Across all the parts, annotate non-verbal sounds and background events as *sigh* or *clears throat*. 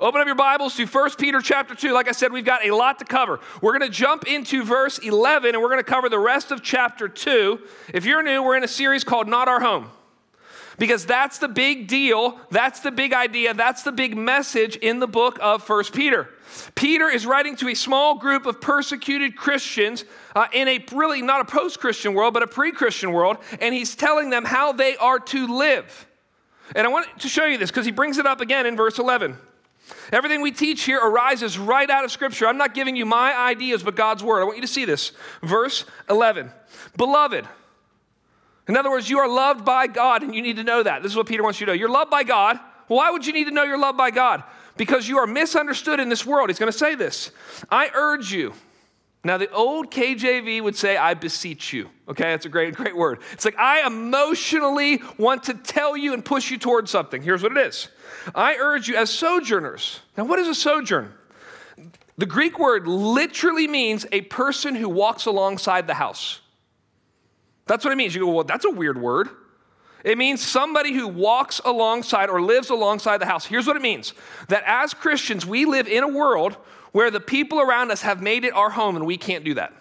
Open up your Bibles to 1 Peter chapter 2. Like I said, we've got a lot to cover. We're going to jump into verse 11 and we're going to cover the rest of chapter 2. If you're new, we're in a series called Not Our Home. Because that's the big deal, that's the big idea, that's the big message in the book of 1 Peter. Peter is writing to a small group of persecuted Christians uh, in a really not a post Christian world, but a pre Christian world, and he's telling them how they are to live. And I want to show you this because he brings it up again in verse 11. Everything we teach here arises right out of Scripture. I'm not giving you my ideas, but God's Word. I want you to see this. Verse 11 Beloved, in other words, you are loved by God, and you need to know that. This is what Peter wants you to know. You're loved by God. Why would you need to know you're loved by God? Because you are misunderstood in this world. He's going to say this. I urge you. Now, the old KJV would say, I beseech you. Okay, that's a great, great word. It's like, I emotionally want to tell you and push you towards something. Here's what it is I urge you as sojourners. Now, what is a sojourn? The Greek word literally means a person who walks alongside the house. That's what it means. You go, well, that's a weird word. It means somebody who walks alongside or lives alongside the house. Here's what it means that as Christians, we live in a world where the people around us have made it our home and we can't do that.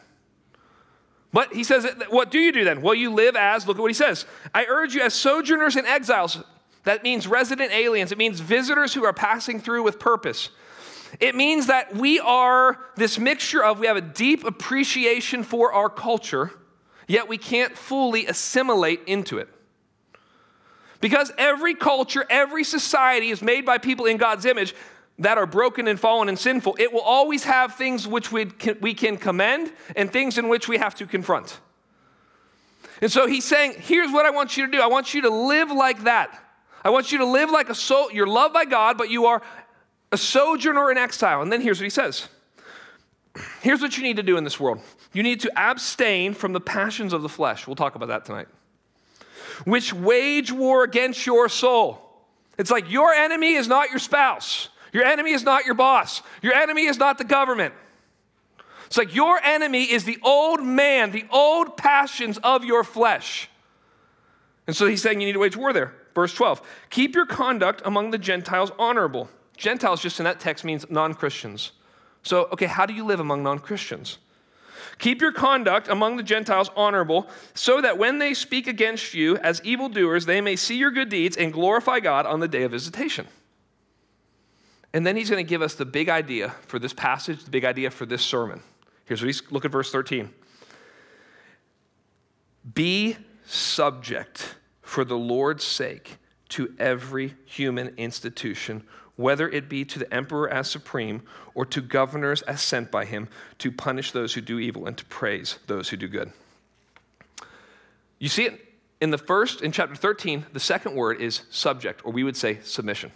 But he says, what do you do then? Well, you live as, look at what he says. I urge you as sojourners and exiles. That means resident aliens, it means visitors who are passing through with purpose. It means that we are this mixture of, we have a deep appreciation for our culture yet we can't fully assimilate into it. Because every culture, every society is made by people in God's image that are broken and fallen and sinful. It will always have things which we can, we can commend and things in which we have to confront. And so he's saying, here's what I want you to do. I want you to live like that. I want you to live like a soul. You're loved by God, but you are a sojourner in exile. And then here's what he says. Here's what you need to do in this world. You need to abstain from the passions of the flesh. We'll talk about that tonight. Which wage war against your soul. It's like your enemy is not your spouse. Your enemy is not your boss. Your enemy is not the government. It's like your enemy is the old man, the old passions of your flesh. And so he's saying you need to wage war there. Verse 12 Keep your conduct among the Gentiles honorable. Gentiles, just in that text, means non Christians. So, okay, how do you live among non Christians? Keep your conduct among the Gentiles honorable, so that when they speak against you as evildoers, they may see your good deeds and glorify God on the day of visitation. And then he's going to give us the big idea for this passage, the big idea for this sermon. Here's what he's look at verse 13. Be subject for the Lord's sake to every human institution whether it be to the emperor as supreme or to governors as sent by him to punish those who do evil and to praise those who do good. You see it in the first, in chapter 13, the second word is subject, or we would say submission.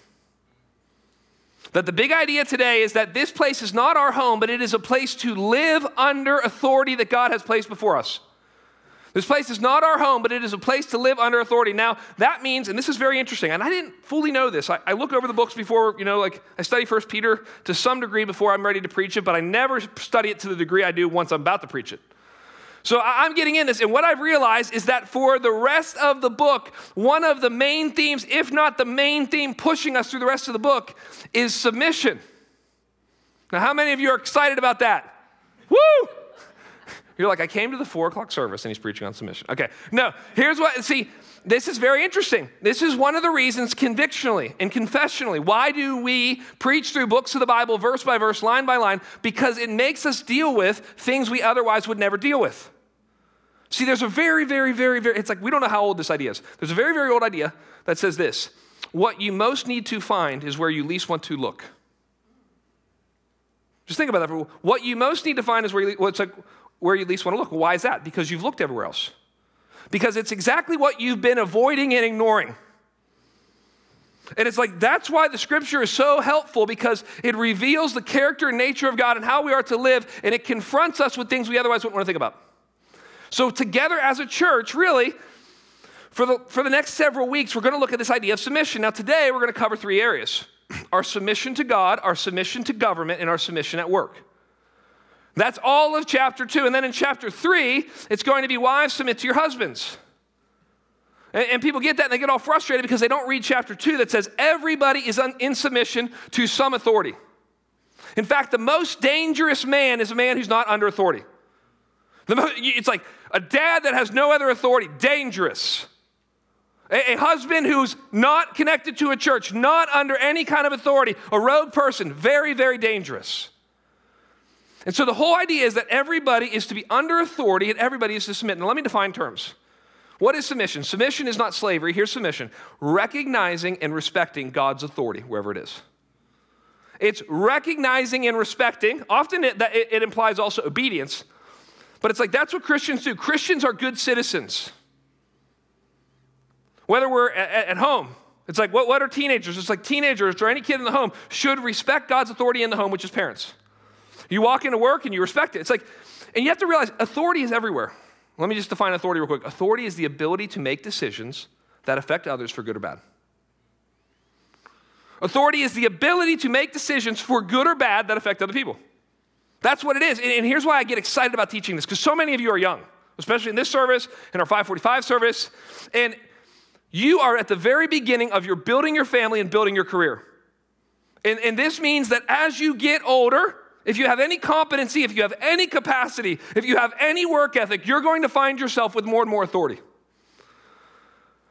That the big idea today is that this place is not our home, but it is a place to live under authority that God has placed before us. This place is not our home, but it is a place to live under authority. Now, that means, and this is very interesting, and I didn't fully know this. I, I, look over the books before, you know, like I study First Peter to some degree before I'm ready to preach it, but I never study it to the degree I do once I'm about to preach it. So I'm getting in this, and what I've realized is that for the rest of the book, one of the main themes, if not the main theme pushing us through the rest of the book, is submission. Now, how many of you are excited about that? Woo! You're like, I came to the four o'clock service and he's preaching on submission. Okay, no, here's what, see, this is very interesting. This is one of the reasons convictionally and confessionally. Why do we preach through books of the Bible, verse by verse, line by line? Because it makes us deal with things we otherwise would never deal with. See, there's a very, very, very, very, it's like we don't know how old this idea is. There's a very, very old idea that says this what you most need to find is where you least want to look. Just think about that. For what you most need to find is where you, well, it's like, where you least want to look. Why is that? Because you've looked everywhere else. Because it's exactly what you've been avoiding and ignoring. And it's like that's why the scripture is so helpful because it reveals the character and nature of God and how we are to live, and it confronts us with things we otherwise wouldn't want to think about. So, together as a church, really, for the, for the next several weeks, we're going to look at this idea of submission. Now, today, we're going to cover three areas *clears throat* our submission to God, our submission to government, and our submission at work. That's all of chapter two. And then in chapter three, it's going to be wives submit to your husbands. And, and people get that and they get all frustrated because they don't read chapter 2 that says everybody is un, in submission to some authority. In fact, the most dangerous man is a man who's not under authority. Most, it's like a dad that has no other authority, dangerous. A, a, husband who's not connected to a church, not under any kind of authority, a rogue person, very, very dangerous. And so the whole idea is that everybody is to be under authority and everybody is to submit. Now, let me define terms. What is submission? Submission is not slavery. Here's submission recognizing and respecting God's authority wherever it is. It's recognizing and respecting. Often it, it, implies also obedience, but it's like that's what Christians do. Christians are good citizens. Whether we're at, at home, it's like what, what are teenagers? It's like teenagers or any kid in the home should respect God's authority in the home, which is parents. You walk into work and you respect it. It's like, and you have to realize authority is everywhere. Let me just define authority real quick. Authority is the ability to make decisions that affect others for good or bad. Authority is the ability to make decisions for good or bad that affect other people. That's what it is. And here's why I get excited about teaching this, because so many of you are young, especially in this service, in our 545 service. And you are at the very beginning of your building your family and building your career. And, and this means that as you get older, if you have any competency, if you have any capacity, if you have any work ethic, you're going to find yourself with more and more authority.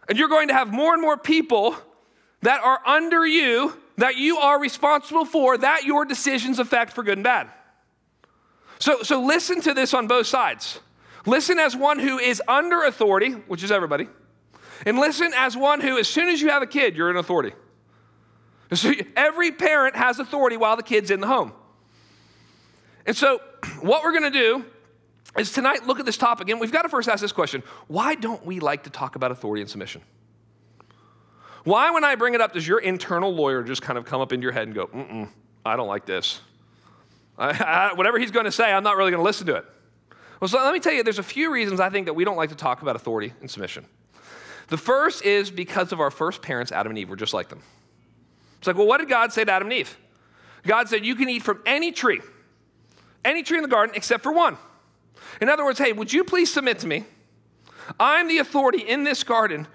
And you're going to have more and more people that are under you, that you are responsible for, that your decisions affect for good and bad. So, so listen to this on both sides. Listen as one who is under authority, which is everybody, and listen as one who, as soon as you have a kid, you're in authority. So every parent has authority while the kid's in the home. And so, *clears throat* what we're going to do is tonight look at this topic, and we've got to first ask this question why don't we like to talk about authority and submission? Why, when I bring it up, does your internal lawyer just kind of come up into your head and go, mm I don't like this? I, I, whatever he's going to say, I'm not really going to listen to it. Well, so let me tell you, there's a few reasons I think that we don't like to talk about authority and submission. The first is because of our first parents, Adam and Eve, were just like them. It's like, well, what did God say to Adam and Eve? God said, You can eat from any tree, any tree in the garden except for one. In other words, hey, would you please submit to me? I'm the authority in this garden.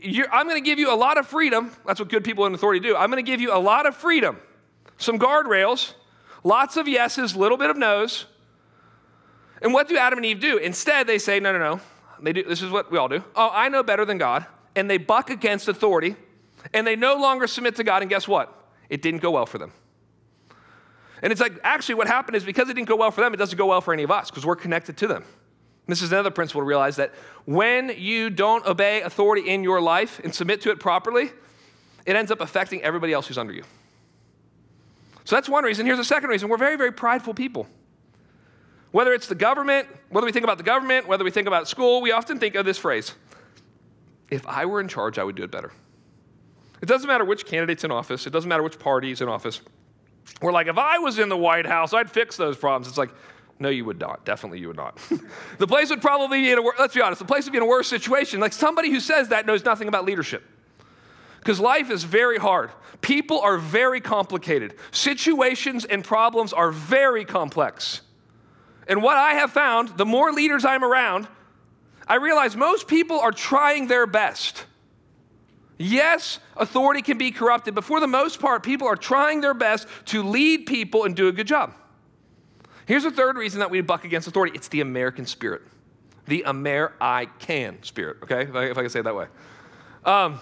You're, I'm going to give you a lot of freedom. That's what good people in authority do. I'm going to give you a lot of freedom, some guardrails, lots of yeses, little bit of no's. And what do Adam and Eve do? Instead, they say, no, no, no. They do, this is what we all do. Oh, I know better than God. And they buck against authority. And they no longer submit to God. And guess what? It didn't go well for them. And it's like, actually, what happened is because it didn't go well for them, it doesn't go well for any of us because we're connected to them. This is another principle to realize that when you don't obey authority in your life and submit to it properly, it ends up affecting everybody else who's under you. So that's one reason. Here's a second reason we're very, very prideful people. Whether it's the government, whether we think about the government, whether we think about school, we often think of this phrase if I were in charge, I would do it better. It doesn't matter which candidate's in office, it doesn't matter which party's in office. We're like, if I was in the White House, I'd fix those problems. It's like, no, you would not. Definitely, you would not. *laughs* the place would probably be in a, let's be honest, the place would be in a worse situation. Like somebody who says that knows nothing about leadership. Because life is very hard. People are very complicated. Situations and problems are very complex. And what I have found, the more leaders I'm around, I realize most people are trying their best. Yes, authority can be corrupted, but for the most part, people are trying their best to lead people and do a good job. Here's the third reason that we buck against authority it's the American spirit, the Amer I can spirit, okay, if I, if I, can say it that way. Um,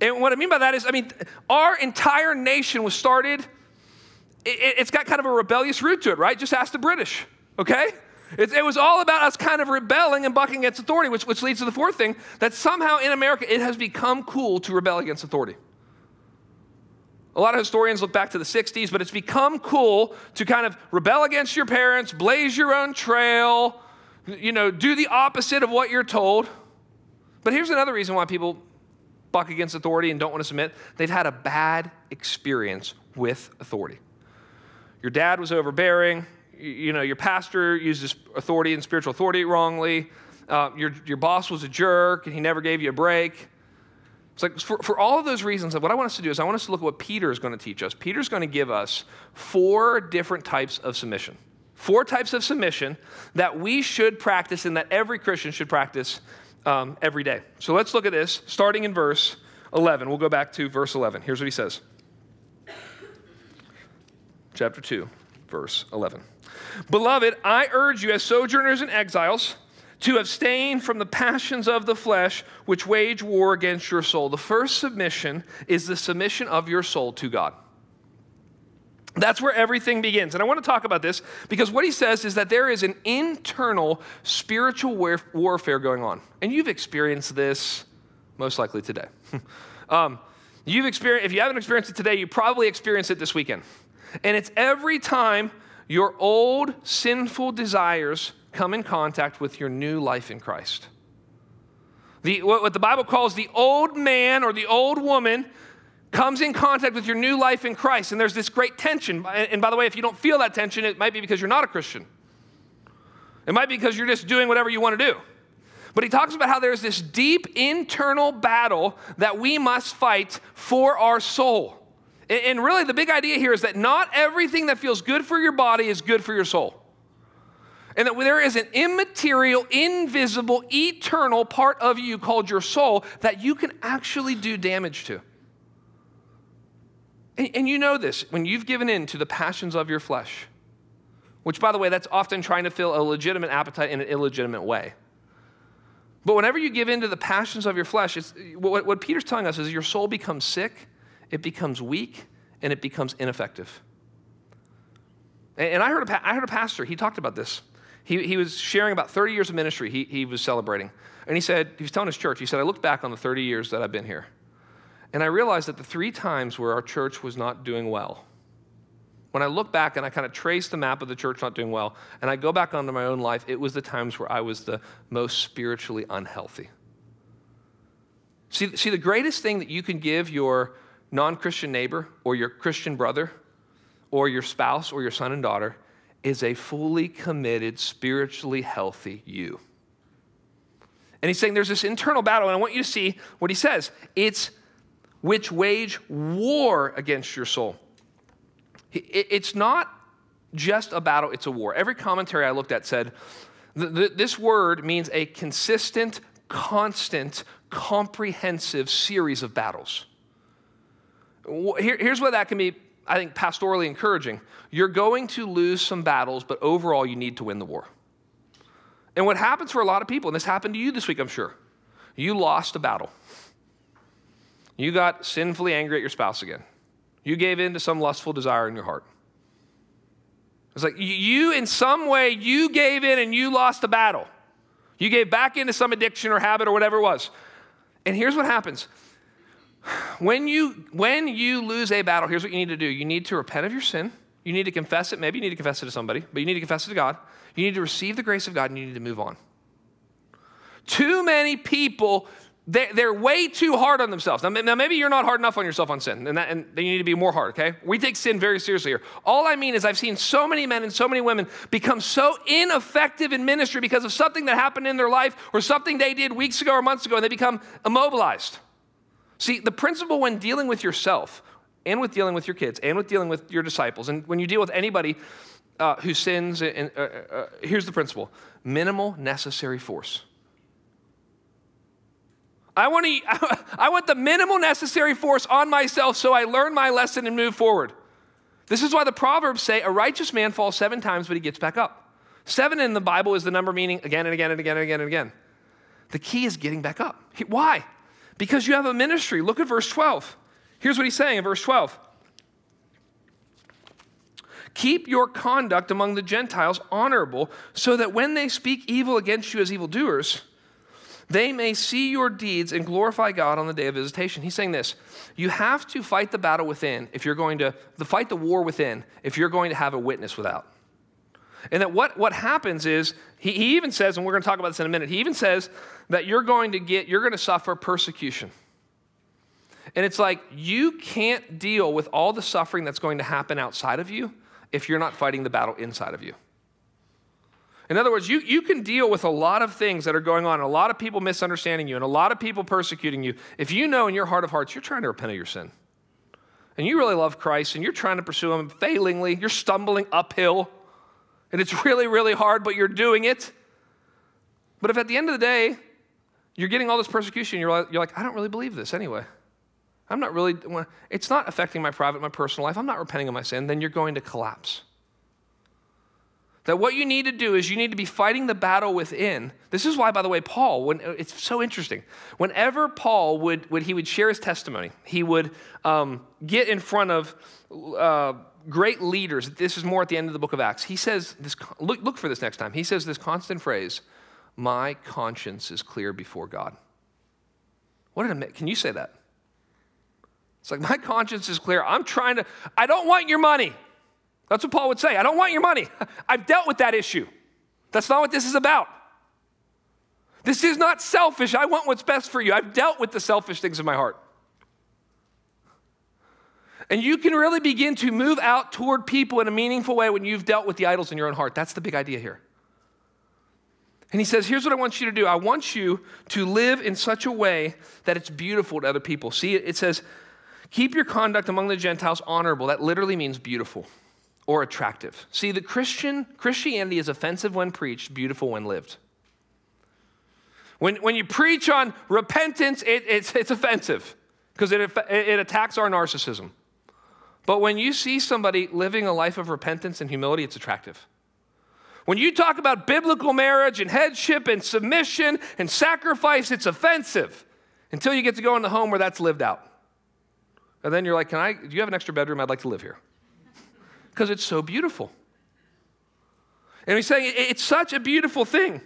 and what I mean by that is, I mean, our entire nation was started, it, it's got kind of a rebellious root to it, right? Just ask the British, okay? It, it, was all about us kind of rebelling and bucking against authority, which, which leads to the fourth thing that somehow in America it has become cool to rebel against authority. A lot of historians look back to the 60s, but it's become cool to kind of rebel against your parents, blaze your own trail, you know, do the opposite of what you're told. But here's another reason why people buck against authority and don't want to submit they've had a bad experience with authority. Your dad was overbearing, you know, your pastor uses authority and spiritual authority wrongly. Uh, your, your boss was a jerk and he never gave you a break. It's like for, for all of those reasons, what I want us to do is I want us to look at what Peter is going to teach us. Peter's going to give us four different types of submission. Four types of submission that we should practice and that every Christian should practice um, every day. So let's look at this, starting in verse 11. We'll go back to verse 11. Here's what he says. Chapter 2, verse 11. Beloved, I urge you as sojourners and exiles to abstain from the passions of the flesh which wage war against your soul. The first submission is the submission of your soul to God. That's where everything begins. And I want to talk about this because what he says is that there is an internal spiritual warfare going on. And you've experienced this most likely today. *laughs* um, you've experienced, if you haven't experienced it today, you probably experienced it this weekend. And it's every time your old sinful desires come in contact with your new life in Christ. The, what the Bible calls the old man or the old woman comes in contact with your new life in Christ. And there's this great tension. And by the way, if you don't feel that tension, it might be because you're not a Christian. It might be because you're just doing whatever you want to do. But he talks about how there's this deep internal battle that we must fight for our soul. And really, the big idea here is that not everything that feels good for your body is good for your soul. And that there is an immaterial, invisible, eternal part of you called your soul that you can actually do damage to. And, and you know this when you've given in to the passions of your flesh, which, by the way, that's often trying to fill a legitimate appetite in an illegitimate way. But whenever you give in to the passions of your flesh, what, what Peter's telling us is your soul becomes sick, it becomes weak, and it becomes ineffective. And, I, heard a, I heard a pastor, he talked about this. He, he was sharing about 30 years of ministry he, he was celebrating. And he said, he was telling his church, he said, I looked back on the 30 years that I've been here. And I realized that the three times where our church was not doing well, when I look back and I kind of trace the map of the church not doing well, and I go back onto my own life, it was the times where I was the most spiritually unhealthy. See, see the greatest thing that you can give your non Christian neighbor or your Christian brother or your spouse or your son and daughter is a fully committed, spiritually healthy you. And he's saying there's this internal battle, and I want you to see what he says. It's which wage war against your soul. It's not just a battle, it's a war. Every commentary I looked at said this word means a consistent, constant, comprehensive series of battles. Here's where that can be, I think, pastorally encouraging. You're going to lose some battles, but overall, you need to win the war. And what happens for a lot of people, and this happened to you this week, I'm sure, you lost a battle. You got sinfully angry at your spouse again. You gave in to some lustful desire in your heart. It's like you, in some way, you gave in and you lost a battle. You gave back into some addiction or habit or whatever it was. And here's what happens. When you, when you lose a battle, here's what you need to do. You need to repent of your sin. You need to confess it. Maybe you need to confess it to somebody, but you need to confess it to God. You need to receive the grace of God and you need to move on. Too many people they're way too hard on themselves. Now, maybe you're not hard enough on yourself on sin, and, that, and you need to be more hard, okay? We take sin very seriously here. All I mean is, I've seen so many men and so many women become so ineffective in ministry because of something that happened in their life or something they did weeks ago or months ago, and they become immobilized. See, the principle when dealing with yourself, and with dealing with your kids, and with dealing with your disciples, and when you deal with anybody uh, who sins, and, uh, uh, here's the principle minimal necessary force. I want, to, *laughs* I want the minimal necessary force on myself so I learn my lesson and move forward. This is why the Proverbs say a righteous man falls seven times, but he gets back up. Seven in the Bible is the number meaning again and again and again and again and again. The key is getting back up. Why? Because you have a ministry. Look at verse 12. Here's what he's saying in verse 12 Keep your conduct among the Gentiles honorable, so that when they speak evil against you as evildoers, they may see your deeds and glorify God on the day of visitation. He's saying this you have to fight the battle within if you're going to, the fight the war within if you're going to have a witness without. And that what, what happens is, he, he even says, and we're going to talk about this in a minute, he even says that you're going to get, you're going to suffer persecution. And it's like you can't deal with all the suffering that's going to happen outside of you if you're not fighting the battle inside of you. In other words, you, you can deal with a lot of things that are going on, a lot of people misunderstanding you, and a lot of people persecuting you. If you know in your heart of hearts you're trying to repent of your sin, and you really love Christ, and you're trying to pursue Him failingly, you're stumbling uphill, and it's *laughs* really, really hard, but you're doing it. But if at the end of the day, You're getting all this persecution. You're like, you're like, I don't really believe this anyway. I'm not really, it's not affecting my private, my personal life. I'm not repenting of my sin. Then you're going to collapse. That what you need to do is you need to be fighting the battle within. This is why, by the way, Paul, when, it's so interesting. Whenever Paul would, would he would share his testimony, he would um, get in front of uh, great leaders. This is more at the end of the book of Acts. He says this. Look, look for this next time. He says this constant phrase: "My conscience is clear before God." What it? Can you say that? It's like my conscience is clear. I'm trying to. I don't want your money. That's what Paul would say. I don't want your money. *laughs* I've dealt with that issue. That's not what this is about. This is not selfish. I want what's best for you. I've dealt with the selfish things in my heart. And you can really begin to move out toward people in a meaningful way when you've dealt with the idols in your own heart. That's the big idea here. And he says, Here's what I want you to do I want you to live in such a way that it's beautiful to other people. See, it says, Keep your conduct among the Gentiles honorable. That literally means beautiful or attractive. See, the Christian Christianity is offensive when preached, beautiful when lived. When, when you preach on repentance, it, it's, it's offensive because it, it attacks our narcissism. But when you see somebody living a life of repentance and humility, it's attractive. When you talk about biblical marriage and headship and submission and sacrifice, it's offensive until you get to go in the home where that's lived out. And then you're like, Can I, do you have an extra bedroom? I'd like to live here *laughs* because it's so beautiful. And he's saying it's such a beautiful thing.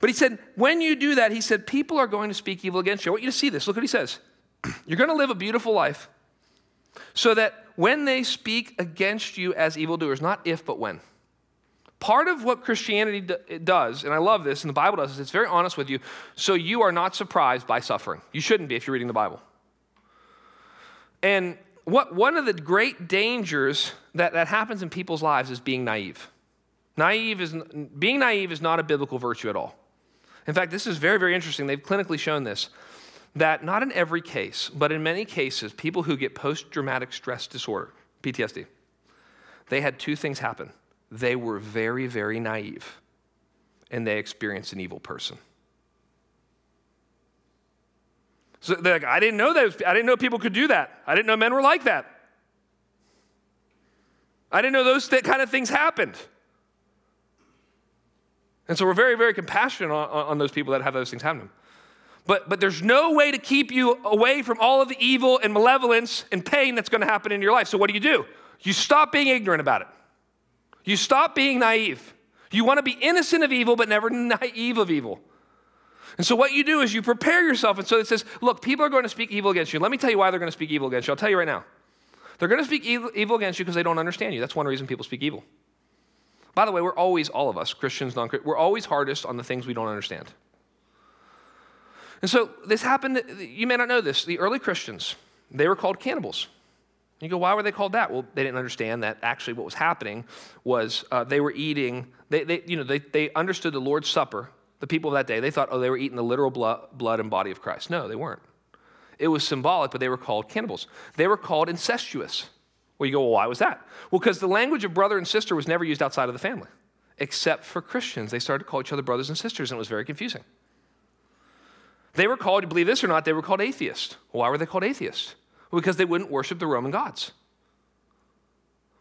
But he said, when you do that, he said, people are going to speak evil against you. I want you to see this. Look what he says. *clears throat* You're going to live a beautiful life so that when they speak against you as evildoers, not if, but when. Part of what Christianity does, and I love this, and the Bible does, is it's very honest with you, so you are not surprised by suffering. You shouldn't be if you're reading the Bible. And what, one of the great dangers that, that happens in people's lives is being naive. Naive is, being naive is not a biblical virtue at all. In fact, this is very, very interesting. They've clinically shown this that not in every case, but in many cases, people who get post traumatic stress disorder, PTSD, they had two things happen. They were very, very naive, and they experienced an evil person. So they're like, I didn't know that. I didn't know people could do that. I didn't know men were like that. I didn't know those th- kind of things happened. And so we're very, very compassionate on, on those people that have those things happen But, but there's no way to keep you away from all of the evil and malevolence and pain that's going to happen in your life. So what do you do? You stop being ignorant about it. You stop being naive. You want to be innocent of evil, but never *laughs* naive of evil. And so what you do is you prepare yourself. And so it says, look, people are going to speak evil against you. Let me tell you why they're going to speak evil against you. I'll tell you right now. They're going to speak evil, against you because they don't understand you. That's one reason people speak evil. By the way, we're always, all of us, Christians, non Christians, we're always hardest on the things we don't understand. And so this happened, you may not know this. The early Christians, they were called cannibals. You go, why were they called that? Well, they didn't understand that actually what was happening was uh, they were eating, they, they, you know, they, they understood the Lord's Supper, the people of that day, they thought, oh, they were eating the literal blood, blood and body of Christ. No, they weren't. It was symbolic, but they were called cannibals. They were called incestuous. Well, you go, well, why was that? Well, because the language of brother and sister was never used outside of the family, except for Christians. They started to call each other brothers and sisters, and it was very confusing. They were called, believe this or not, they were called atheists. Why were they called atheists? Because they wouldn't worship the Roman gods.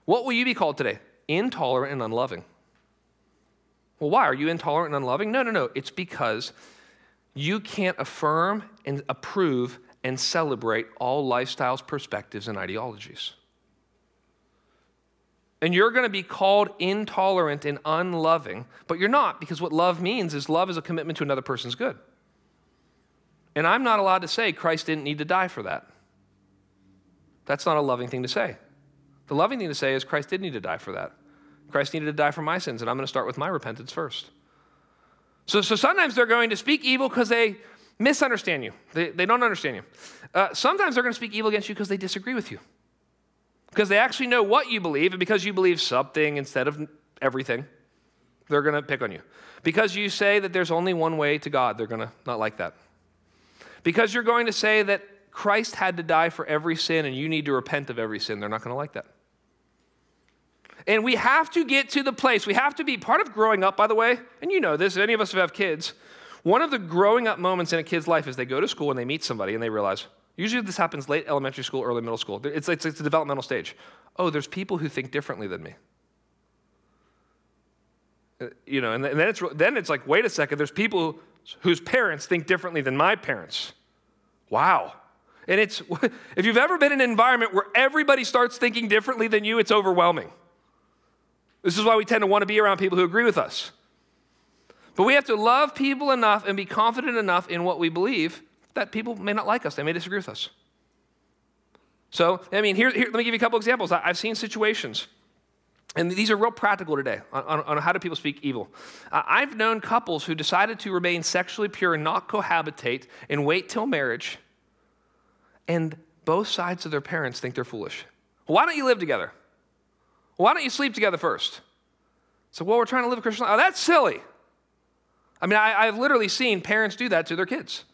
What will you be called today? Intolerant and unloving. Well, why? Are you intolerant and unloving? No, no, no. It's because you can't affirm and approve and celebrate all lifestyles, perspectives, and ideologies. And you're going to be called intolerant and unloving, but you're not because what love means is love is a commitment to another person's good. And I'm not allowed to say Christ didn't need to die for that. That's not a loving thing to say. The loving thing to say is Christ did need to die for that. Christ needed to die for my sins, and I'm going to start with my repentance first. So, so sometimes they're going to speak evil because they misunderstand you, they, they don't understand you. Uh, sometimes they're going to speak evil against you because they disagree with you, because they actually know what you believe, and because you believe something instead of everything, they're going to pick on you. Because you say that there's only one way to God, they're going to not like that. Because you're going to say that Christ had to die for every sin and you need to repent of every sin, they're not going to like that. And we have to get to the place, we have to be part of growing up, by the way, and you know this, if any of us have kids, One of the growing up moments in a kid's life is they go to school and they meet somebody and they realize, usually this happens late elementary school, early middle school. It's, it's, it's a developmental stage. Oh, there's people who think differently than me. Uh, you know, and then it's, then it's like, wait a second, there's people whose parents think differently than my parents. Wow. And it's, *laughs* if you've ever been in an environment where everybody starts thinking differently than you, it's overwhelming. This is why we tend to want to be around people who agree with us. But we have to love people enough and be confident enough in what we believe that people may not like us, they may disagree with us. So, I mean, here, here let me give you a couple examples. I, have seen situations, and these are real practical today on, on, on how do people speak evil. Uh, I've known couples who decided to remain sexually pure and not cohabitate and wait till marriage, and both sides of their parents think they're foolish. why don't you live together? why don't you sleep together first? So, well, we're trying to live a Christian life. Oh, that's silly. I mean, I, have literally seen parents do that to their kids.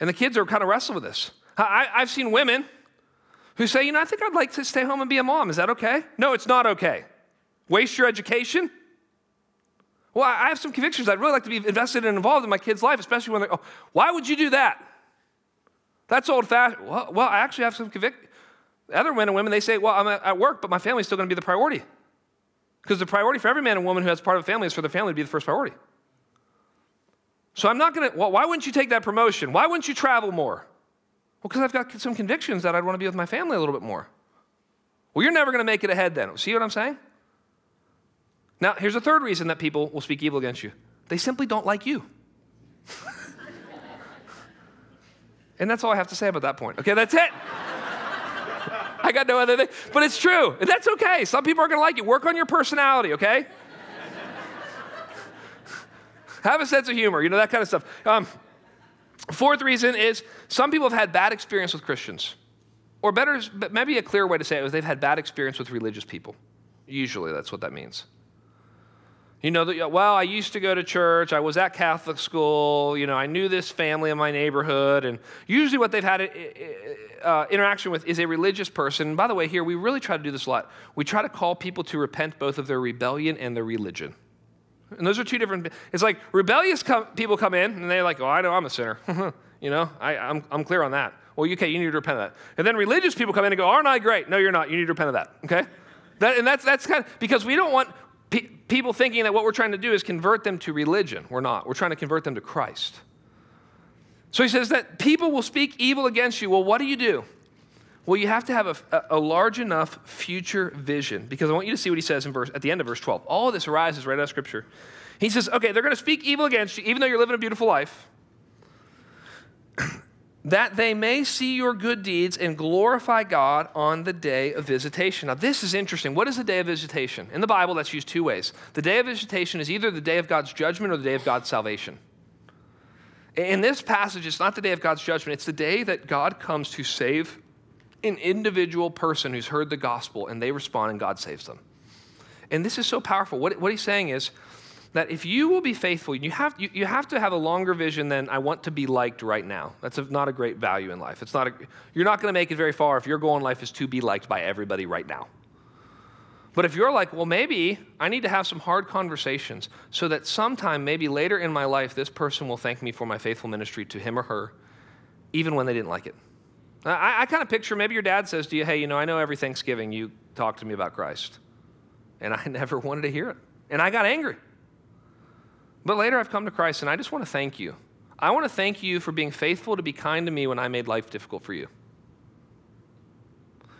And the kids are kind of wrestling with this. I, I've seen women who say, you know, I think I'd like to stay home and be a mom. Is that okay? No, it's not okay. Waste your education? Well, I have some convictions. I'd really like to be invested and involved in my kid's life, especially when they're, oh, why would you do that? That's old fashioned. Well, well, I actually have some convictions. Other men and women, they say, well, I'm at work, but my family's still going to be the priority. Because the priority for every man and woman who has part of a family is for the family to be the first priority. So I'm not going to, well, why wouldn't you take that promotion? Why wouldn't you travel more? Well, because I've got some convictions that I'd want to be with my family a little bit more. Well, you're never going to make it ahead then. See what I'm saying? Now, here's a third reason that people will speak evil against you they simply don't like you. *laughs* and that's all I have to say about that point. Okay, that's it. *laughs* I got no other thing. But it's true. And that's okay. Some people are going to like you. Work on your personality, okay? *laughs* Have a sense of humor, you know, that kind of stuff. Um, fourth reason is some people have had bad experience with Christians. Or better, maybe a clear way to say it is they've had bad experience with religious people. Usually that's what that means. You know, that, well, I used to go to church, I was at Catholic school, you know, I knew this family in my neighborhood, and usually what they've had uh, interaction with is a religious person. By the way, here, we really try to do this a lot. We try to call people to repent both of their rebellion and their religion. And those are two different, it's like rebellious people come in and they're like, oh, I know I'm a sinner. *laughs* you know, I, I'm, I'm clear on that. Well, okay, you need to repent of that. And then religious people come in and go, aren't I great? No, you're not. You need to repent of that, okay? That, and that's, that's kind of, because we don't want pe- people thinking that what we're trying to do is convert them to religion. We're not. We're trying to convert them to Christ. So he says that people will speak evil against you. Well, what do you do? Well, you have to have a, a, large enough future vision because I want you to see what he says in verse, at the end of verse 12. All of this arises right out of Scripture. He says, okay, they're going to speak evil against you, even though you're living a beautiful life, *clears throat* that they may see your good deeds and glorify God on the day of visitation. Now, this is interesting. What is the day of visitation? In the Bible, that's used two ways. The day of visitation is either the day of God's judgment or the day of God's salvation. In this passage, it's not the day of God's judgment, it's the day that God comes to save an individual person who's heard the gospel and they respond and God saves them. And this is so powerful. What, what he's saying is that if you will be faithful, you have, you, you have to have a longer vision than I want to be liked right now. That's a, not a great value in life. It's not a, you're not going to make it very far if your goal in life is to be liked by everybody right now. But if you're like, well, maybe I need to have some hard conversations so that sometime, maybe later in my life, this person will thank me for my faithful ministry to him or her, even when they didn't like it. I, I kind of picture maybe your dad says to you, hey, you know, I know every Thanksgiving you talk to me about Christ. And I *laughs* never wanted to hear it. And I got angry. But later I've come to Christ and I just want to thank you. I want to thank you for being faithful to be kind to me when I made life difficult for you.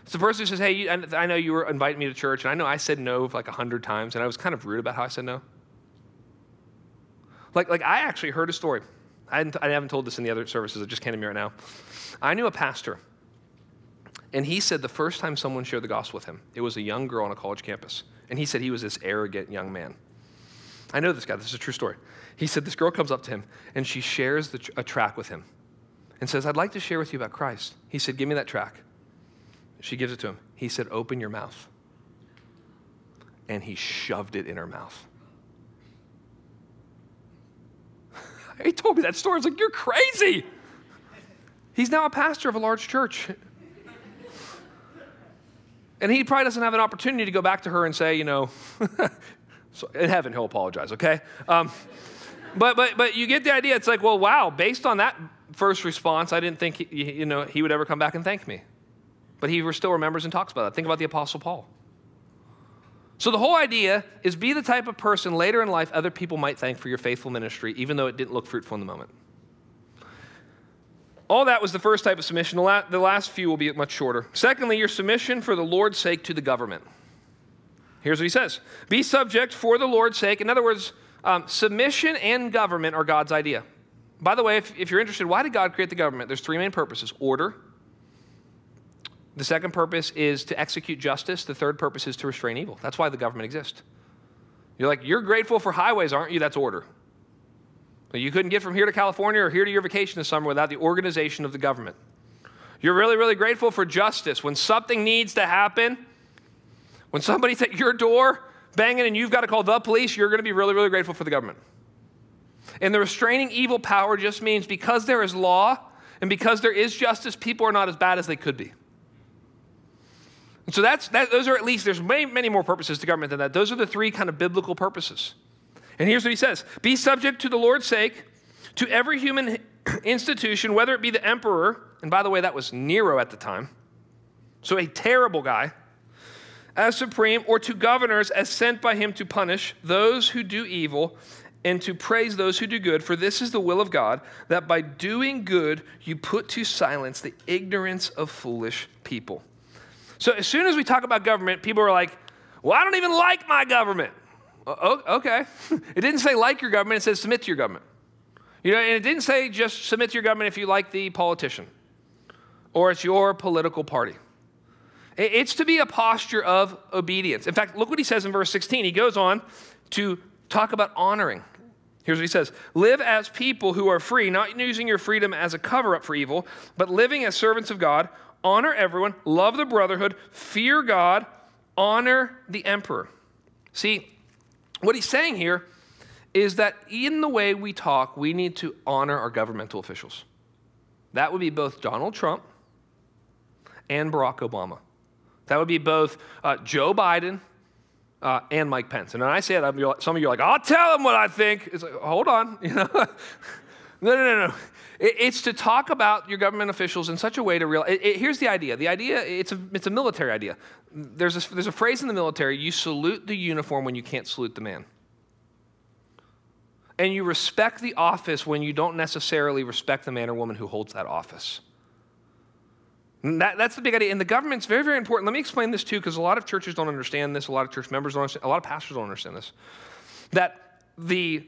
It's the person who says, Hey, I know you were inviting me to church, and I know I said no like a hundred times, and I was kind of rude about how I said no. Like, like I actually heard a story. I, I haven't told this in the other services, it just came to me right now. I knew a pastor, and he said the first time someone shared the gospel with him, it was a young girl on a college campus. And he said he was this arrogant young man. I know this guy, this is a true story. He said this girl comes up to him and she shares the, a track with him and says, I'd like to share with you about Christ. He said, Give me that track. She gives it to him. He said, Open your mouth. And he shoved it in her mouth. *laughs* he told me that story. I was like, You're crazy. He's now a pastor of a large church. And he probably doesn't have an opportunity to go back to her and say, you know, *laughs* so in heaven he'll apologize, okay? Um, but, but, but you get the idea. It's like, well, wow, based on that first response, I didn't think he, you know, he would ever come back and thank me. But he still remembers and talks about that. Think about the Apostle Paul. So the whole idea is be the type of person later in life other people might thank for your faithful ministry, even though it didn't look fruitful in the moment. All that was the first type of submission. The last few will be much shorter. Secondly, your submission for the Lord's sake to the government. Here's what he says Be subject for the Lord's sake. In other words, um, submission and government are God's idea. By the way, if, if you're interested, why did God create the government? There's three main purposes order. The second purpose is to execute justice. The third purpose is to restrain evil. That's why the government exists. You're like, you're grateful for highways, aren't you? That's order. You couldn't get from here to California or here to your vacation this summer without the organization of the government. You're really, really grateful for justice. When something needs to happen, when somebody's at your door banging and you've got to call the police, you're going to be really, really grateful for the government. And the restraining evil power just means because there is law and because there is justice, people are not as bad as they could be. So that's, that, those are at least, there's many, many more purposes to government than that. Those are the three kind of biblical purposes. And here's what he says Be subject to the Lord's sake to every human *clears throat* institution, whether it be the emperor, and by the way, that was Nero at the time, so a terrible guy, as supreme, or to governors as sent by him to punish those who do evil and to praise those who do good, for this is the will of God, that by doing good you put to silence the ignorance of foolish people. So as soon as we talk about government, people are like, well, I don't even like my government. Okay. *laughs* it didn't say like your government, it says submit to your government. You know, and it didn't say just submit to your government if you like the politician or it's your political party. It's to be a posture of obedience. In fact, look what he says in verse 16. He goes on to talk about honoring. Here's what he says Live as people who are free, not using your freedom as a cover up for evil, but living as servants of God. Honor everyone, love the brotherhood, fear God, honor the emperor. See, what he's saying here is that in the way we talk, we need to honor our governmental officials. That would be both Donald Trump and Barack Obama. That would be both uh, Joe Biden uh, and Mike Pence. And when I say that, some of you are like, I'll tell them what I think. It's like, hold on. *laughs* You know? *laughs* no, no, no, no. It, it's to talk about your government officials in such a way to real. It, it, here's the idea. The idea, it's a, it's a military idea. There's a, there's a phrase in the military you salute the uniform when you can't salute the man. And you respect the office when you don't necessarily respect the man or woman who holds that office. That, that's the big idea. And the government's very, very important. Let me explain this too, because a lot of churches don't understand this. A lot of church members don't understand. A lot of pastors don't understand this. That the,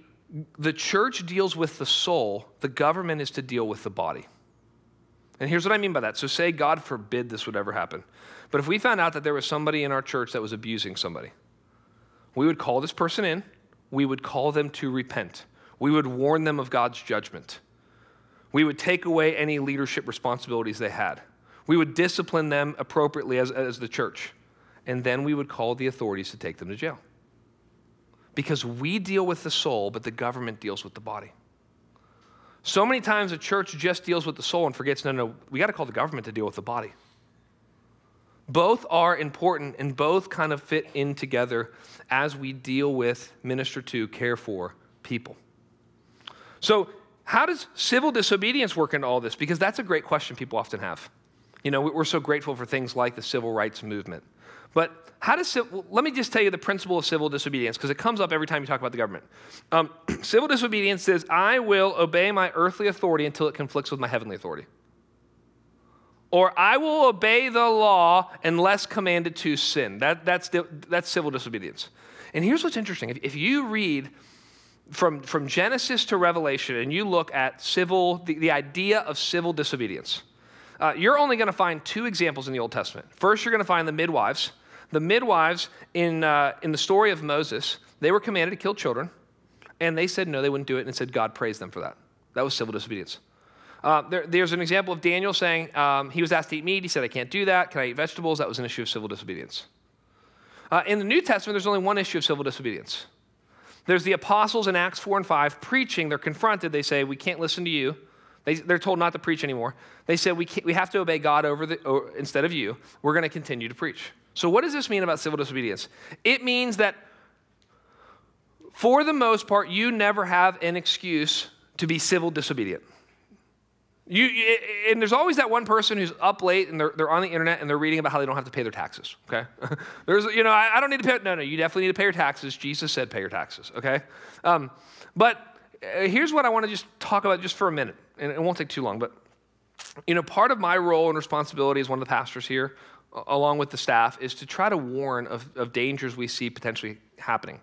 the church deals with the soul, the government is to deal with the body. And here's what I mean by that. So, say, God forbid this would ever happen. But if we found out that there was somebody in our church that was abusing somebody, we would call this person in, we would call them to repent, we would warn them of God's judgment, we would take away any leadership responsibilities they had. We would discipline them appropriately as, as the church. And then we would call the authorities to take them to jail. Because we deal with the soul, but the government deals with the body. So many times the church just deals with the soul and forgets no, no, we got to call the government to deal with the body. Both are important and both kind of fit in together as we deal with, minister to, care for people. So, how does civil disobedience work into all this? Because that's a great question people often have. You know, we're so grateful for things like the civil rights movement. But how does, let me just tell you the principle of civil disobedience, because it comes up every time you talk about the government. Um, *clears throat* civil disobedience says, I will obey my earthly authority until it conflicts with my heavenly authority. Or I will obey the law unless commanded to sin. That, that's, that's civil disobedience. And here's what's interesting if, if you read from, from Genesis to Revelation and you look at civil, the, the idea of civil disobedience, uh, you're only going to find two examples in the Old Testament. First, you're going to find the midwives. The midwives in, uh, in the story of Moses, they were commanded to kill children, and they said no, they wouldn't do it, and said God praised them for that. That was civil disobedience. Uh, there, there's an example of Daniel saying um, he was asked to eat meat. He said, I can't do that. Can I eat vegetables? That was an issue of civil disobedience. Uh, in the New Testament, there's only one issue of civil disobedience. There's the apostles in Acts 4 and 5 preaching. They're confronted. They say, We can't listen to you. They, they're told not to preach anymore. They said, we, we have to obey God over the, or, instead of you. We're going to continue to preach. So, what does this mean about civil disobedience? It means that for the most part, you never have an excuse to be civil disobedient. You, and there's always that one person who's up late and they're, they're on the internet and they're reading about how they don't have to pay their taxes, okay? *laughs* there's, you know, I, I, don't need to pay, no, no, you definitely need to pay your taxes. Jesus said pay your taxes, okay? Um, but uh, here's what I want to just talk about just for a minute, and it won't take too long, but, you know, part of my role and responsibility as one of the pastors here, along with the staff, is to try to warn of, of dangers we see potentially happening.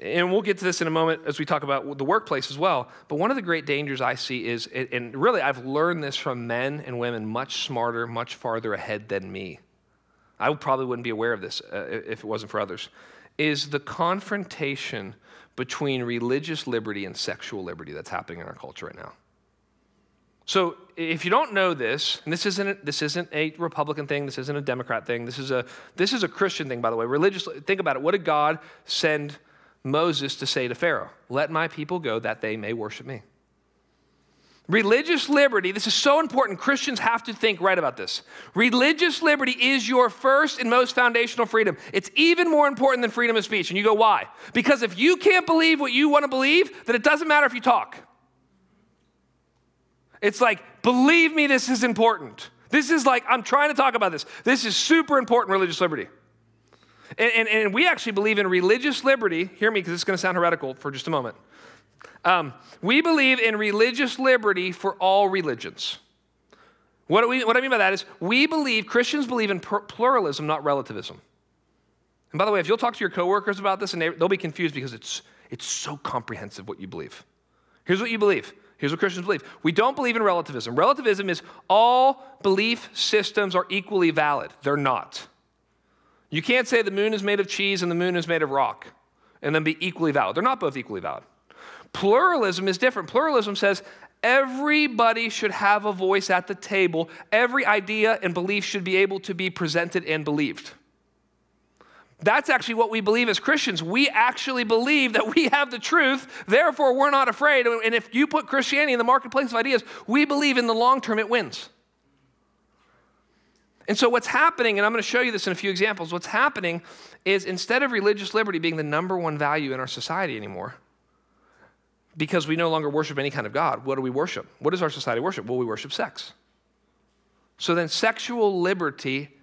And we'll get to this in a moment as we talk about the workplace as well. But one of the great dangers I see is, and really I've learned this from men and women much smarter, much farther ahead than me. I probably wouldn't be aware of this uh, if it wasn't for others, is the confrontation between religious liberty and sexual liberty that's happening in our culture right now. So if you don't know this, and this isn't this isn't a Republican thing, this isn't a Democrat thing, this is a this is a Christian thing, by the way. Religious think about it. What did God send Moses to say to Pharaoh, Let my people go that they may worship me. Religious liberty, this is so important. Christians have to think right about this. Religious liberty is your first and most foundational freedom. It's even more important than freedom of speech. And you go, why? Because if you can't believe what you want to believe, then it doesn't matter if you talk. It's like, believe me, this is important. This is like, I'm trying to talk about this. This is super important, religious liberty. And, and, and we actually believe in religious liberty. Hear me, because it's going to sound heretical for just a moment. Um, we believe in religious liberty for all religions. What, do we, what I mean by that is we believe, Christians believe in pluralism, not relativism. And by the way, if you'll talk to your coworkers about this, and they, they'll be confused because it's, it's so comprehensive what you believe. Here's what you believe. Here's what Christians believe. We don't believe in relativism. Relativism is all belief systems are equally valid. They're not. You can't say the moon is made of cheese and the moon is made of rock and then be equally valid. They're not both equally valid. Pluralism is different. Pluralism says everybody should have a voice at the table, every idea and belief should be able to be presented and believed. That's actually what we believe as Christians. We actually believe that we have the truth, therefore, we're not afraid. And if you put Christianity in the marketplace of ideas, we believe in the long term it wins. And so, what's happening, and I'm going to show you this in a few examples, what's happening is instead of religious liberty being the number one value in our society anymore, because we no longer worship any kind of God, what do we worship? What does our society worship? Well, we worship sex. So then, sexual liberty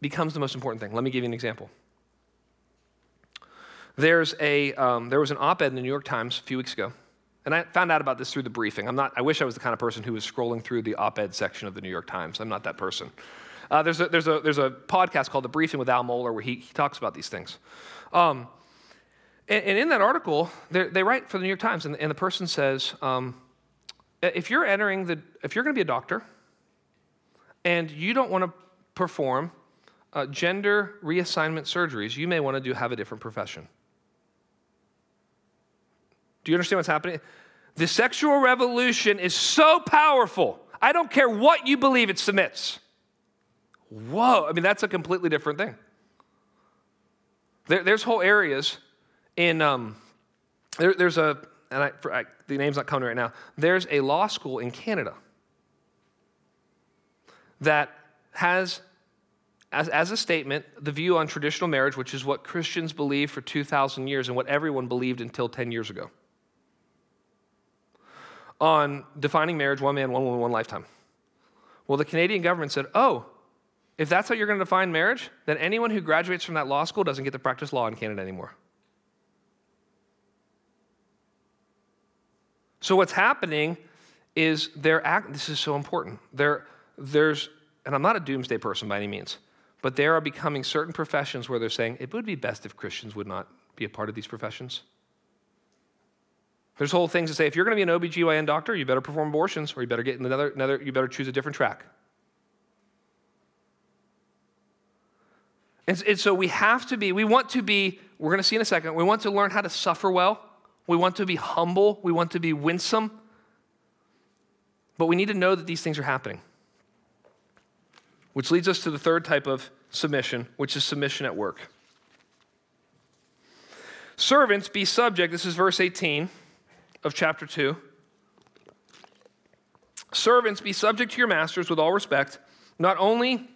becomes the most important thing. Let me give you an example. There's a, um, there was an op ed in the New York Times a few weeks ago and I found out about this through the briefing. I'm not, I wish I was the kind of person who was scrolling through the op ed section of the New York Times. I'm not that person. Uh, there's, a, there's, a, there's a podcast called The Briefing with Al Mohler where he, he talks about these things. Um, and, and, in that article, they write for the New York Times, and, and the person says, um, if you're entering the, if you're going to be a doctor and you don't want to perform uh, gender reassignment surgeries, you may want to do have a different profession. Do you understand what's happening? The sexual revolution is so powerful. I don't care what you believe, it submits. Whoa, I mean, that's a completely different thing. There, there's whole areas in, um, there, there's a, and I, for, I, the name's not coming right now, there's a law school in Canada that has as, as a statement, the view on traditional marriage, which is what Christians believe for 2,000 years and what everyone believed until 10 years ago on defining marriage one man, one woman, one lifetime. Well, the Canadian government said, oh, if that's how you're going to define marriage, then anyone who graduates from that law school doesn't get to practice law in Canada anymore. So what's happening is they're act, this is so important. There, there's, and I'm not a doomsday person by any means, but there are becoming certain professions where they're saying it would be best if Christians would not be a part of these professions. There's whole things to say if you're going to be an OBGYN doctor, you better perform abortions or you better get in another, another you better choose a different track. And, and so we have to be, we want to be, we're going to see in a second, we want to learn how to suffer well. We want to be humble. We want to be winsome. But we need to know that these things are happening. Which leads us to the third type of submission, which is submission at work. Servants, be subject, this is verse 18 of chapter 2. Servants, be subject to your masters with all respect, not only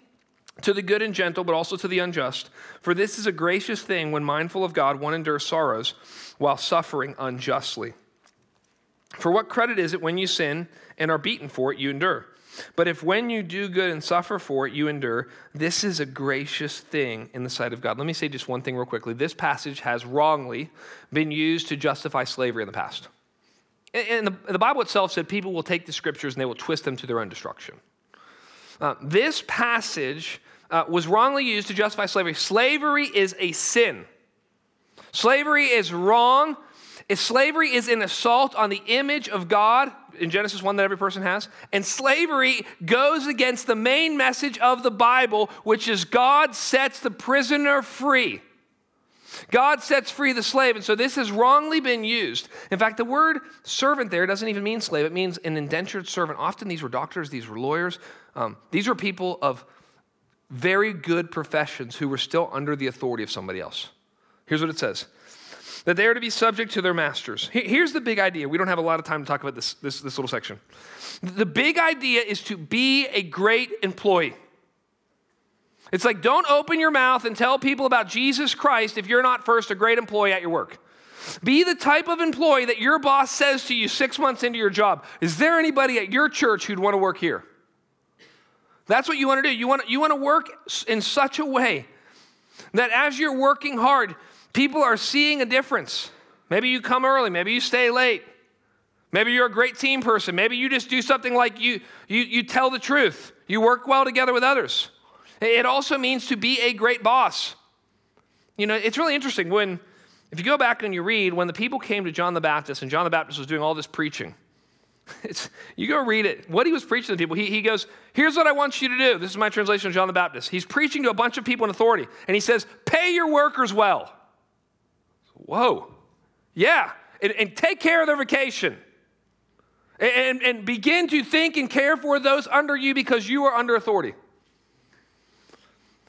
to the good and gentle, but also to the unjust. For this is a gracious thing when mindful of God, one endures sorrows while suffering unjustly. For what credit is it when you sin and are beaten for it, you endure? But if when you do good and suffer for it, you endure, this is a gracious thing in the sight of God. Let me say just one thing real quickly. This passage has wrongly been used to justify slavery in the past. And the, the Bible itself said people will take the scriptures and they will twist them to their own destruction. Uh, this passage uh, was wrongly used to justify slavery. Slavery is a sin. Slavery is wrong. If slavery is an assault on the image of God in Genesis 1 that every person has, and slavery goes against the main message of the Bible, which is God sets the prisoner free. God sets free the slave. And so this has wrongly been used. In fact, the word servant there doesn't even mean slave, it means an indentured servant. Often these were doctors, these were lawyers, um, these were people of very good professions who were still under the authority of somebody else. Here's what it says that they are to be subject to their masters. Here's the big idea. We don't have a lot of time to talk about this, this, this little section. The big idea is to be a great employee. It's like don't open your mouth and tell people about Jesus Christ if you're not first a great employee at your work. Be the type of employee that your boss says to you six months into your job Is there anybody at your church who'd want to work here? That's what you want to do. You want, you want to work in such a way that as you're working hard, people are seeing a difference. Maybe you come early, maybe you stay late. Maybe you're a great team person. Maybe you just do something like you, you, you tell the truth. You work well together with others. It also means to be a great boss. You know, it's really interesting when, if you go back and you read, when the people came to John the Baptist and John the Baptist was doing all this preaching, *laughs* It's, you go read it. What he was preaching to the people, he, he goes, Here's what I want you to do. This is my translation of John the Baptist. He's preaching to a bunch of people in authority, and he says, Pay your workers well. Whoa. Yeah. And, and take care of their vacation. And, and begin to think and care for those under you because you are under authority.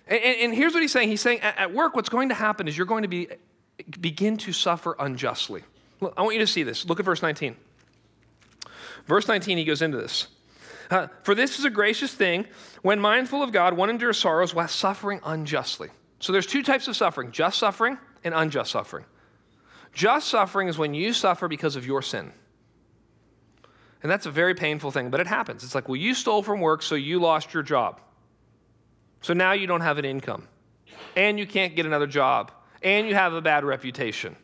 And, and here's what he's saying He's saying, At work, what's going to happen is you're going to be, begin to suffer unjustly. Look, I want you to see this. Look at verse 19. Verse 19, he goes into this. Uh, For this is a gracious thing when mindful of God, one endures sorrows while suffering unjustly. So there's two types of suffering just suffering and unjust suffering. Just suffering is when you suffer because of your sin. And that's a very painful thing, but it happens. It's like, well, you stole from work, so you lost your job. So now you don't have an income, and you can't get another job, and you have a bad reputation.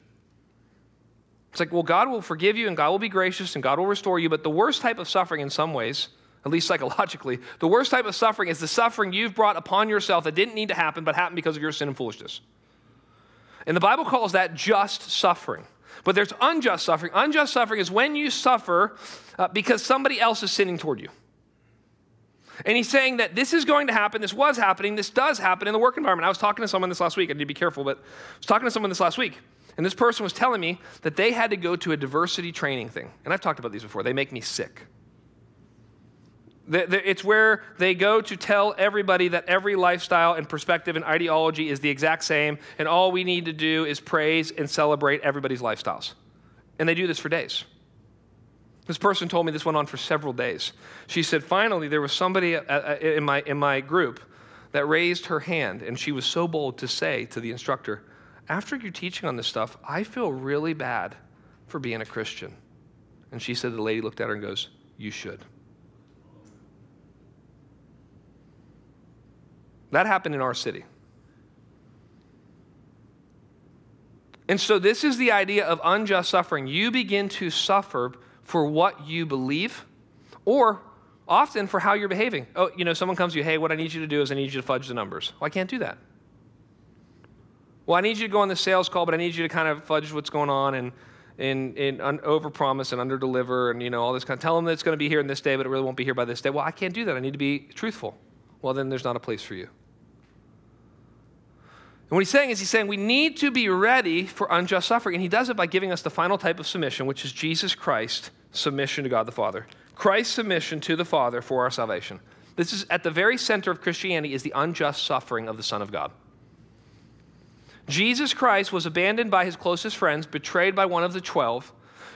It's like, well, God will forgive you and God will be gracious and God will restore you. But the worst type of suffering, in some ways, at least psychologically, the worst type of suffering is the suffering you've brought upon yourself that didn't need to happen but happened because of your sin and foolishness. And the Bible calls that just suffering. But there's unjust suffering. Unjust suffering is when you suffer uh, because somebody else is sinning toward you. And he's saying that this is going to happen, this was happening, this does happen in the work environment. I was talking to someone this last week, I need to be careful, but I was talking to someone this last week. And this person was telling me that they had to go to a diversity training thing. And I've talked about these before, they make me sick. It's where they go to tell everybody that every lifestyle and perspective and ideology is the exact same, and all we need to do is praise and celebrate everybody's lifestyles. And they do this for days. This person told me this went on for several days. She said, finally, there was somebody uh, uh, in my, in my group that raised her hand, and she was so bold to say to the instructor, after you're teaching on this stuff, I feel really bad for being a Christian. And she said, the lady looked at her and goes, You should. That happened in our city. And so, this is the idea of unjust suffering. You begin to suffer for what you believe, or often for how you're behaving. Oh, you know, someone comes to you, hey, what I need you to do is I need you to fudge the numbers. Well, I can't do that. Well, I need you to go on the sales call, but I need you to kind of fudge what's going on and and, and un- overpromise and underdeliver and you know all this kind of tell them that it's going to be here in this day, but it really won't be here by this day. Well, I can't do that. I need to be truthful. Well, then there's not a place for you. And what he's saying is he's saying we need to be ready for unjust suffering. And he does it by giving us the final type of submission, which is Jesus Christ submission to God the Father. Christ's submission to the Father for our salvation. This is at the very center of Christianity is the unjust suffering of the Son of God. Jesus Christ was abandoned by his closest friends, betrayed by one of the twelve,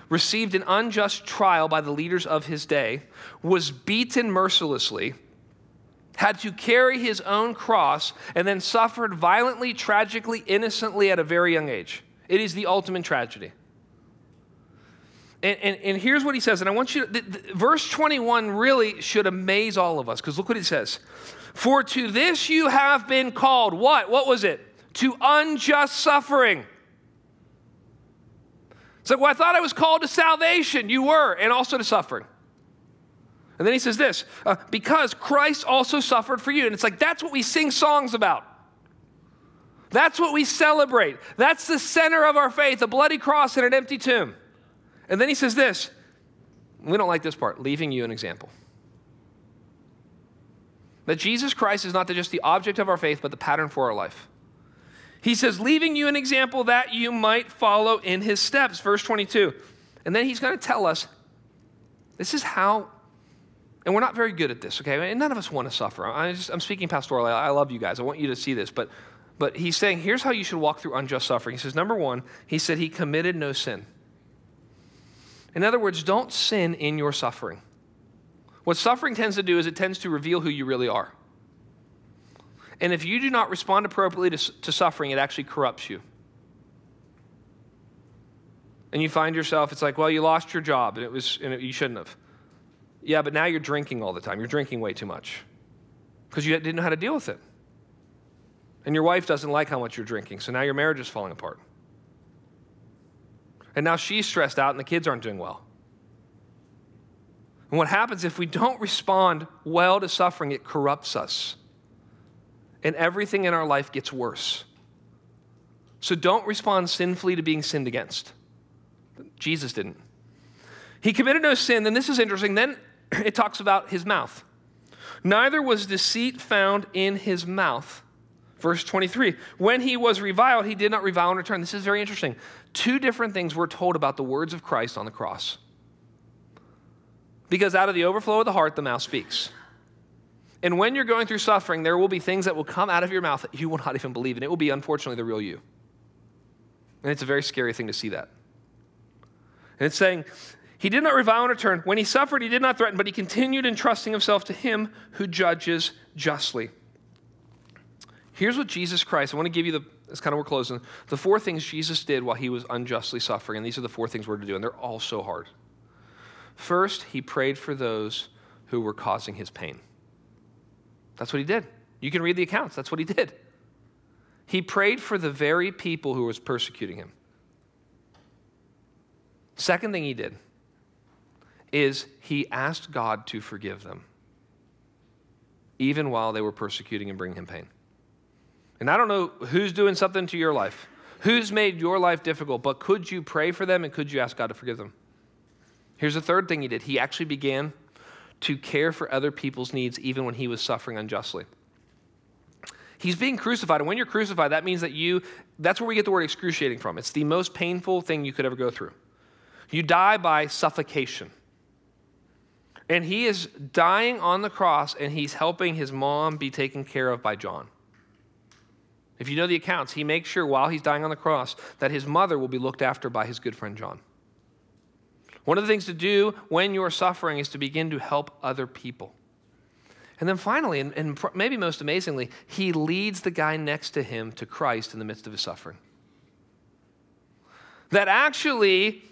received an unjust trial by the leaders of his day, was beaten mercilessly, had to carry his own cross, and then suffered violently, tragically, innocently at a very young age. It is the ultimate tragedy. And, and, and here's what he says, and I want you to, verse 21 really should amaze all of us, because look what he says. For to this you have been called. What? What was it? To unjust suffering. It's like, well, I thought I was called to salvation. You were, and also to suffering. And then he says this uh, because Christ also suffered for you. And it's like, that's what we sing songs about. That's what we celebrate. That's the center of our faith a bloody cross and an empty tomb. And then he says this we don't like this part leaving you an example. That Jesus Christ is not just the object of our faith, but the pattern for our life. He says, leaving you an example that you might follow in his steps. Verse 22. And then he's going to tell us this is how and we're not very good at this, okay? And none of us want to suffer. I am speaking pastorally. I love you guys. I want you to see this. But, but he's saying, here's how you should walk through unjust suffering. He says, number one, he said he committed no sin. In other words, don't sin in your suffering. What suffering tends to do is it tends to reveal who you really are. And if you do not respond appropriately to, to suffering, it actually corrupts you. And you find yourself, it's like, well, you lost your job and, it was, and it, you shouldn't have. Yeah, but now you're drinking all the time. You're drinking way too much because you didn't know how to deal with it. And your wife doesn't like how much you're drinking, so now your marriage is falling apart. And now she's stressed out and the kids aren't doing well. And what happens if we don't respond well to suffering, it corrupts us. And everything in our life gets worse. So don't respond sinfully to being sinned against. Jesus didn't. He committed no sin. Then this is interesting. Then *clears throat* it talks about his mouth. Neither was deceit found in his mouth. Verse 23 When he was reviled, he did not revile in return. This is very interesting. Two different things we're told about the words of Christ on the cross. Because out of the overflow of the heart, the mouth speaks. And when you're going through suffering, there will be things that will come out of your mouth that you will not even believe, and it will be, unfortunately, the real you. And it's a very scary thing to see that. And it's saying, he did not revile in return. When he suffered, he did not threaten, but he continued entrusting himself to him who judges justly. Here's what Jesus Christ, I want to give you the, it's kind of we're closing, the four things Jesus did while he was unjustly suffering. And these are the four things we're to do, and they're all so hard. First, he prayed for those who were causing his pain. That's what he did. You can read the accounts. That's what he did. He prayed for the very people who was persecuting him. Second thing he did, is he asked God to forgive them, even while they were persecuting and bringing him pain. And I don't know who's doing something to your life, who's made your life difficult, but could you pray for them and could you ask God to forgive them? Here's the third thing he did he actually began to care for other people's needs even when he was suffering unjustly. He's being crucified, and when you're crucified, that means that you, that's where we get the word excruciating from. It's the most painful thing you could ever go through. You die by suffocation. And he is dying on the cross and he's helping his mom be taken care of by John. If you know the accounts, he makes sure while he's dying on the cross that his mother will be looked after by his good friend John. One of the things to do when you're suffering is to begin to help other people. And then finally, and, and maybe most amazingly, he leads the guy next to him to Christ in the midst of his suffering. That actually,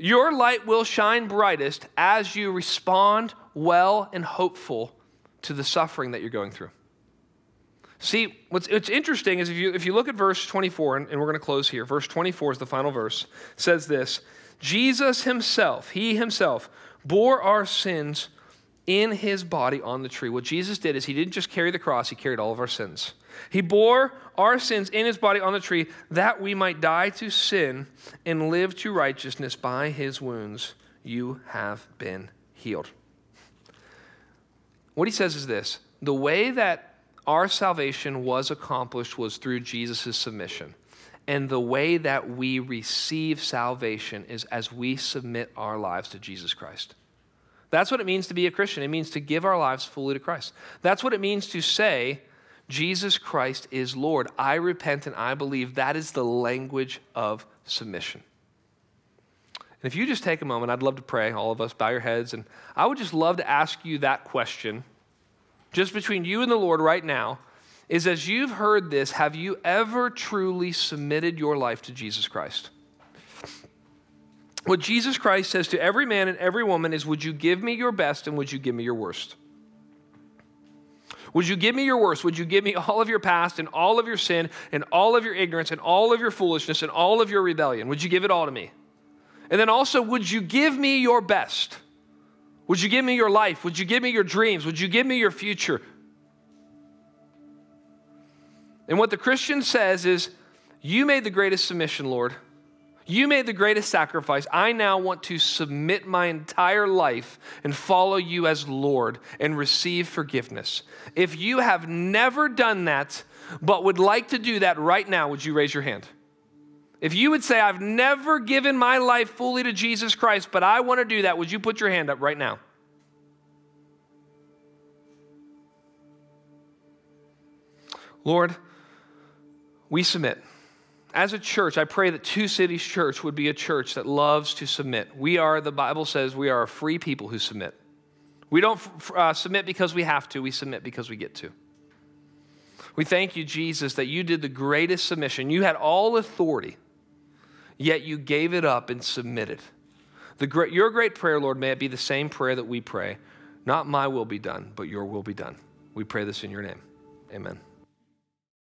your light will shine brightest as you respond well and hopeful to the suffering that you're going through. See, what's, what's interesting is if you, if you look at verse 24, and, and we're going to close here, verse 24 is the final verse, says this Jesus himself, he himself, bore our sins in his body on the tree. What Jesus did is he didn't just carry the cross, he carried all of our sins. He bore our sins in his body on the tree that we might die to sin and live to righteousness. By his wounds, you have been healed. What he says is this the way that our salvation was accomplished was through Jesus' submission. And the way that we receive salvation is as we submit our lives to Jesus Christ. That's what it means to be a Christian. It means to give our lives fully to Christ. That's what it means to say, Jesus Christ is Lord. I repent and I believe. That is the language of submission. And if you just take a moment, I'd love to pray, all of us, bow your heads, and I would just love to ask you that question just between you and the Lord right now, is as you've heard this, have you ever truly submitted your life to Jesus Christ? What Jesus Christ says to every man and every woman is Would you give me your best and would you give me your worst? Would you give me your worst? Would you give me all of your past and all of your sin and all of your ignorance and all of your foolishness and all of your rebellion? Would you give it all to me? And then also, would you give me your best? Would you give me your life? Would you give me your dreams? Would you give me your future? And what the Christian says is, You made the greatest submission, Lord. You made the greatest sacrifice. I now want to submit my entire life and follow you as Lord and receive forgiveness. If you have never done that, but would like to do that right now, would you raise your hand? If you would say, I've never given my life fully to Jesus Christ, but I want to do that, would you put your hand up right now? Lord, we submit as a church, I pray that Two Cities Church would be a church that loves to submit. We are, the Bible says, we are a free people who submit. We don't uh, submit because we have to, we submit because we get to. We thank you, Jesus, that you did the greatest submission. You had all authority, yet you gave it up and submitted. Great, your great prayer, Lord, may it be the same prayer that we pray. Not my will be done, but your will be done. We pray this in your name. Amen.